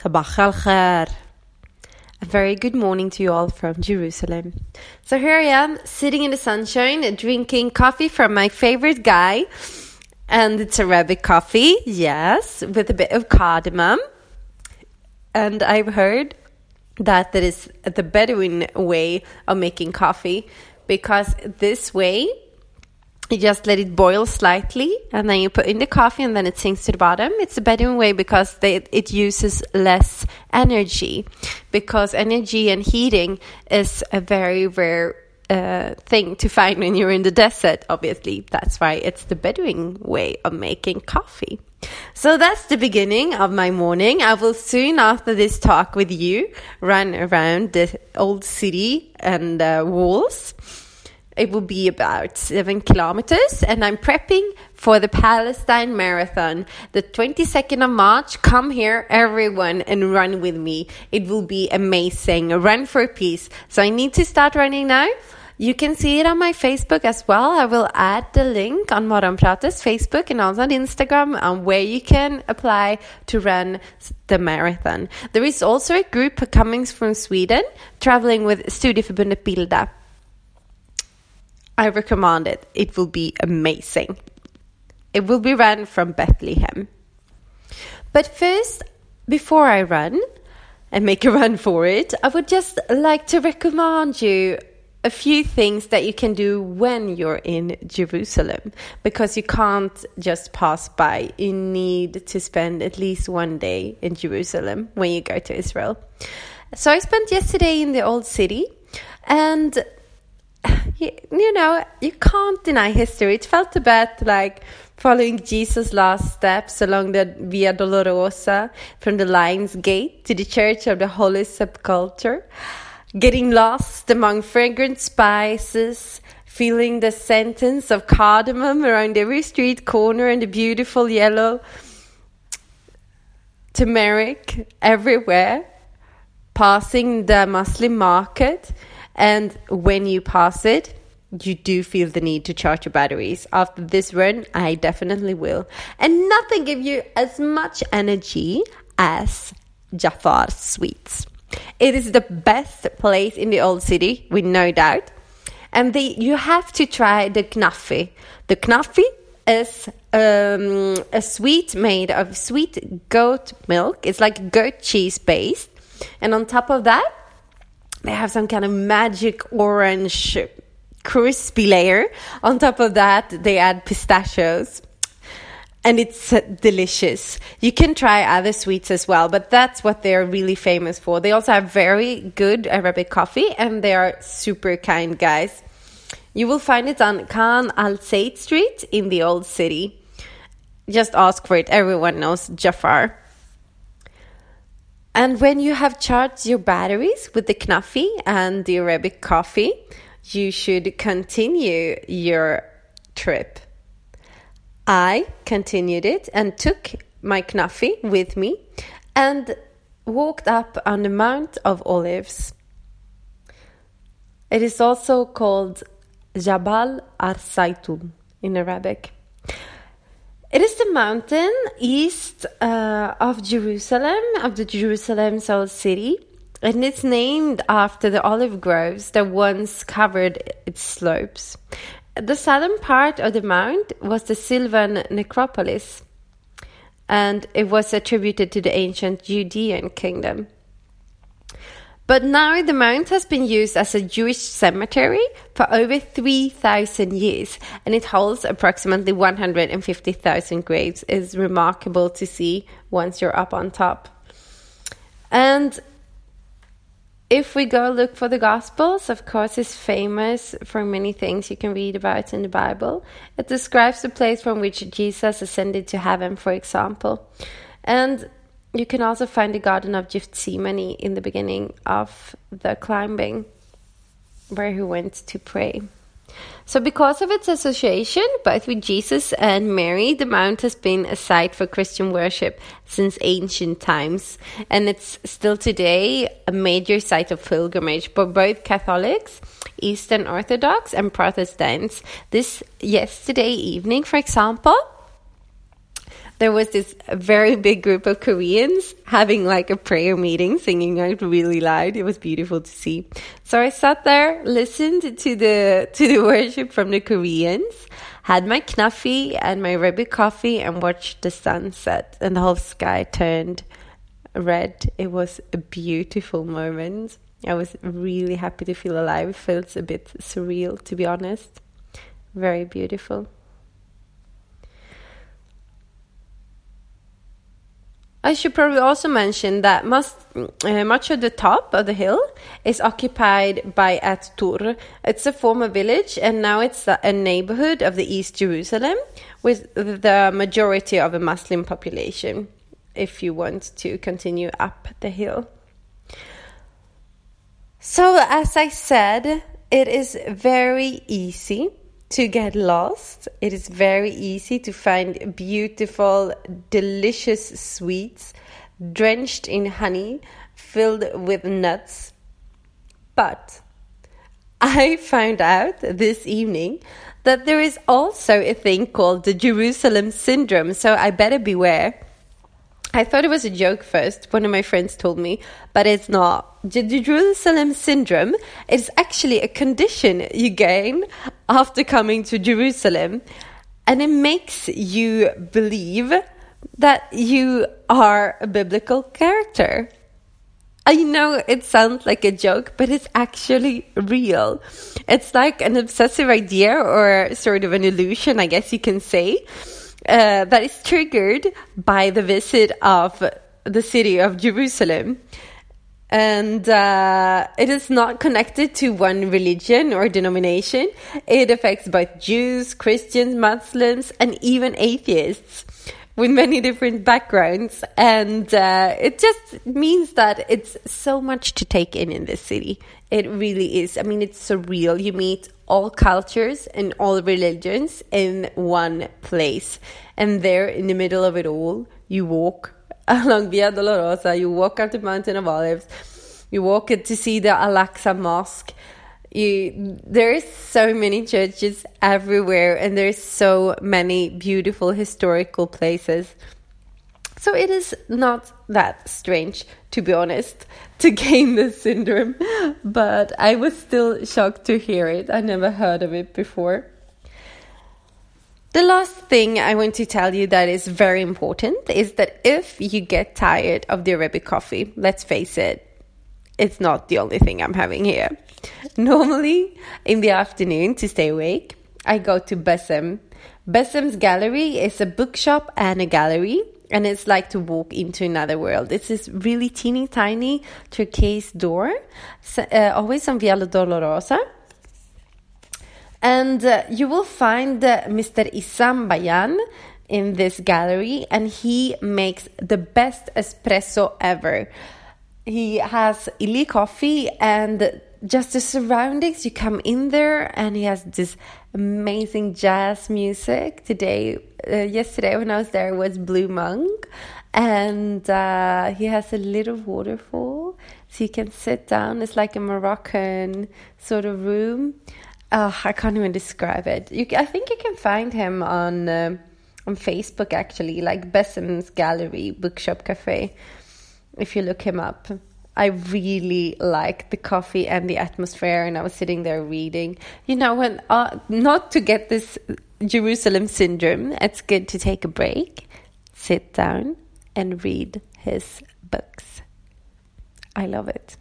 Sabah al khair. A very good morning to you all from Jerusalem. So here I am, sitting in the sunshine, drinking coffee from my favorite guy. And it's Arabic coffee, yes, with a bit of cardamom. And I've heard that that is the Bedouin way of making coffee because this way you just let it boil slightly and then you put in the coffee and then it sinks to the bottom. It's a Bedouin way because they, it uses less energy because energy and heating is a very rare uh, thing to find when you're in the desert, obviously. That's why it's the Bedouin way of making coffee. So that's the beginning of my morning. I will soon, after this talk with you, run around the old city and uh, walls. It will be about seven kilometers, and I'm prepping for the Palestine Marathon, the 22nd of March. Come here, everyone, and run with me. It will be amazing. Run for peace. So I need to start running now. You can see it on my Facebook as well. I will add the link on Morgonprates Facebook and also on Instagram on where you can apply to run the marathon. There is also a group coming from Sweden traveling with Studieförbundet Bilda. I recommend it. It will be amazing. It will be run from Bethlehem. But first, before I run and make a run for it, I would just like to recommend you a few things that you can do when you're in Jerusalem because you can't just pass by. You need to spend at least one day in Jerusalem when you go to Israel. So I spent yesterday in the old city and you know, you can't deny history. It felt a bit like following Jesus' last steps along the Via Dolorosa from the Lion's Gate to the Church of the Holy Sepulchre, getting lost among fragrant spices, feeling the sentence of cardamom around every street corner and the beautiful yellow turmeric everywhere, passing the Muslim market and when you pass it, you do feel the need to charge your batteries. After this run, I definitely will. And nothing gives you as much energy as Jafar Sweets. It is the best place in the old city, with no doubt. And the, you have to try the knafi. The knafi is um, a sweet made of sweet goat milk. It's like goat cheese based. And on top of that, they have some kind of magic orange crispy layer. On top of that, they add pistachios. And it's delicious. You can try other sweets as well, but that's what they're really famous for. They also have very good Arabic coffee and they are super kind guys. You will find it on Khan Al Zeit Street in the old city. Just ask for it. Everyone knows Jafar. And when you have charged your batteries with the Knafi and the Arabic coffee, you should continue your trip. I continued it and took my Knafi with me and walked up on the Mount of Olives. It is also called Jabal Az Zaytun in Arabic. It is the mountain east uh, of Jerusalem, of the Jerusalem Old City, and it's named after the olive groves that once covered its slopes. The southern part of the mount was the Silwan necropolis, and it was attributed to the ancient Judean kingdom. But now the mount has been used as a Jewish cemetery for over 3,000 years and it holds approximately 150,000 graves. It's remarkable to see once you're up on top. And if we go look for the Gospels, of course, it's famous for many things you can read about in the Bible. It describes the place from which Jesus ascended to heaven, for example. And you can also find the Garden of Gethsemane in the beginning of the climbing, where he went to pray. So, because of its association both with Jesus and Mary, the Mount has been a site for Christian worship since ancient times, and it's still today a major site of pilgrimage for both Catholics, Eastern Orthodox, and Protestants. This yesterday evening, for example, there was this very big group of Koreans having like a prayer meeting, singing out really loud. It was beautiful to see. So I sat there, listened to the to the worship from the Koreans, had my knafi and my Rebbe coffee, and watched the sunset, and the whole sky turned red. It was a beautiful moment. I was really happy to feel alive. It felt a bit surreal, to be honest. Very beautiful. I should probably also mention that must, uh, much of the top of the hill is occupied by At-Tur. It's a former village and now it's a neighborhood of the East Jerusalem with the majority of a Muslim population if you want to continue up the hill. So, as I said, it is very easy to get lost. It is very easy to find beautiful, delicious sweets drenched in honey, filled with nuts. But I found out this evening that there is also a thing called the Jerusalem syndrome, so I better beware. I thought it was a joke first, one of my friends told me, but it's not. Jerusalem syndrome is actually a condition you gain after coming to Jerusalem, and it makes you believe that you are a biblical character. I know it sounds like a joke, but it's actually real. It's like an obsessive idea or sort of an illusion, I guess you can say uh, that is triggered by the visit of the city of Jerusalem. And uh, it is not connected to one religion or denomination. It affects both Jews, Christians, Muslims, and even atheists with many different backgrounds. And uh, it just means that it's so much to take in in this city. It really is. I mean, it's surreal. You meet all cultures and all religions in one place. And there, in the middle of it all, you walk along Via Dolorosa, you walk up the Mountain of Olives, you walk to see the Al-Aqsa Mosque. You, there's so many churches everywhere, and there's so many beautiful historical places. So it is not that strange, to be honest, to gain this syndrome, but I was still shocked to hear it. I never heard of it before. The last thing I want to tell you that is very important is that if you get tired of the Arabic coffee, let's face it, it's not the only thing I'm having here. Normally, in the afternoon to stay awake, I go to Besem. Besem's gallery is a bookshop and a gallery and it's like to walk into another world. It's this really teeny tiny turquoise door, uh, always on Via Dolorosa. And uh, you will find uh, Mr. Issam Bayan in this gallery, and he makes the best espresso ever. He has illy coffee and just the surroundings. You come in there, and he has this amazing jazz music. Today, uh, yesterday when I was there was Blue Monk, and uh, he has a little waterfall, so you can sit down. It's like a Moroccan sort of room. Oh, I can't even describe it. You, I think you can find him on uh, on Facebook actually, like Bessem's Gallery Bookshop Cafe. If you look him up. I really like the coffee and the atmosphere, and I was sitting there reading. You know, when uh, not to get this Jerusalem syndrome, it's good to take a break, sit down and read his books. I love it.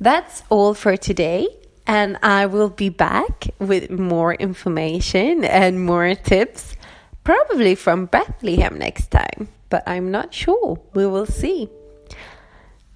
That's all for today. And I will be back with more information and more tips, probably from Bethlehem next time, but I'm not sure. We will see.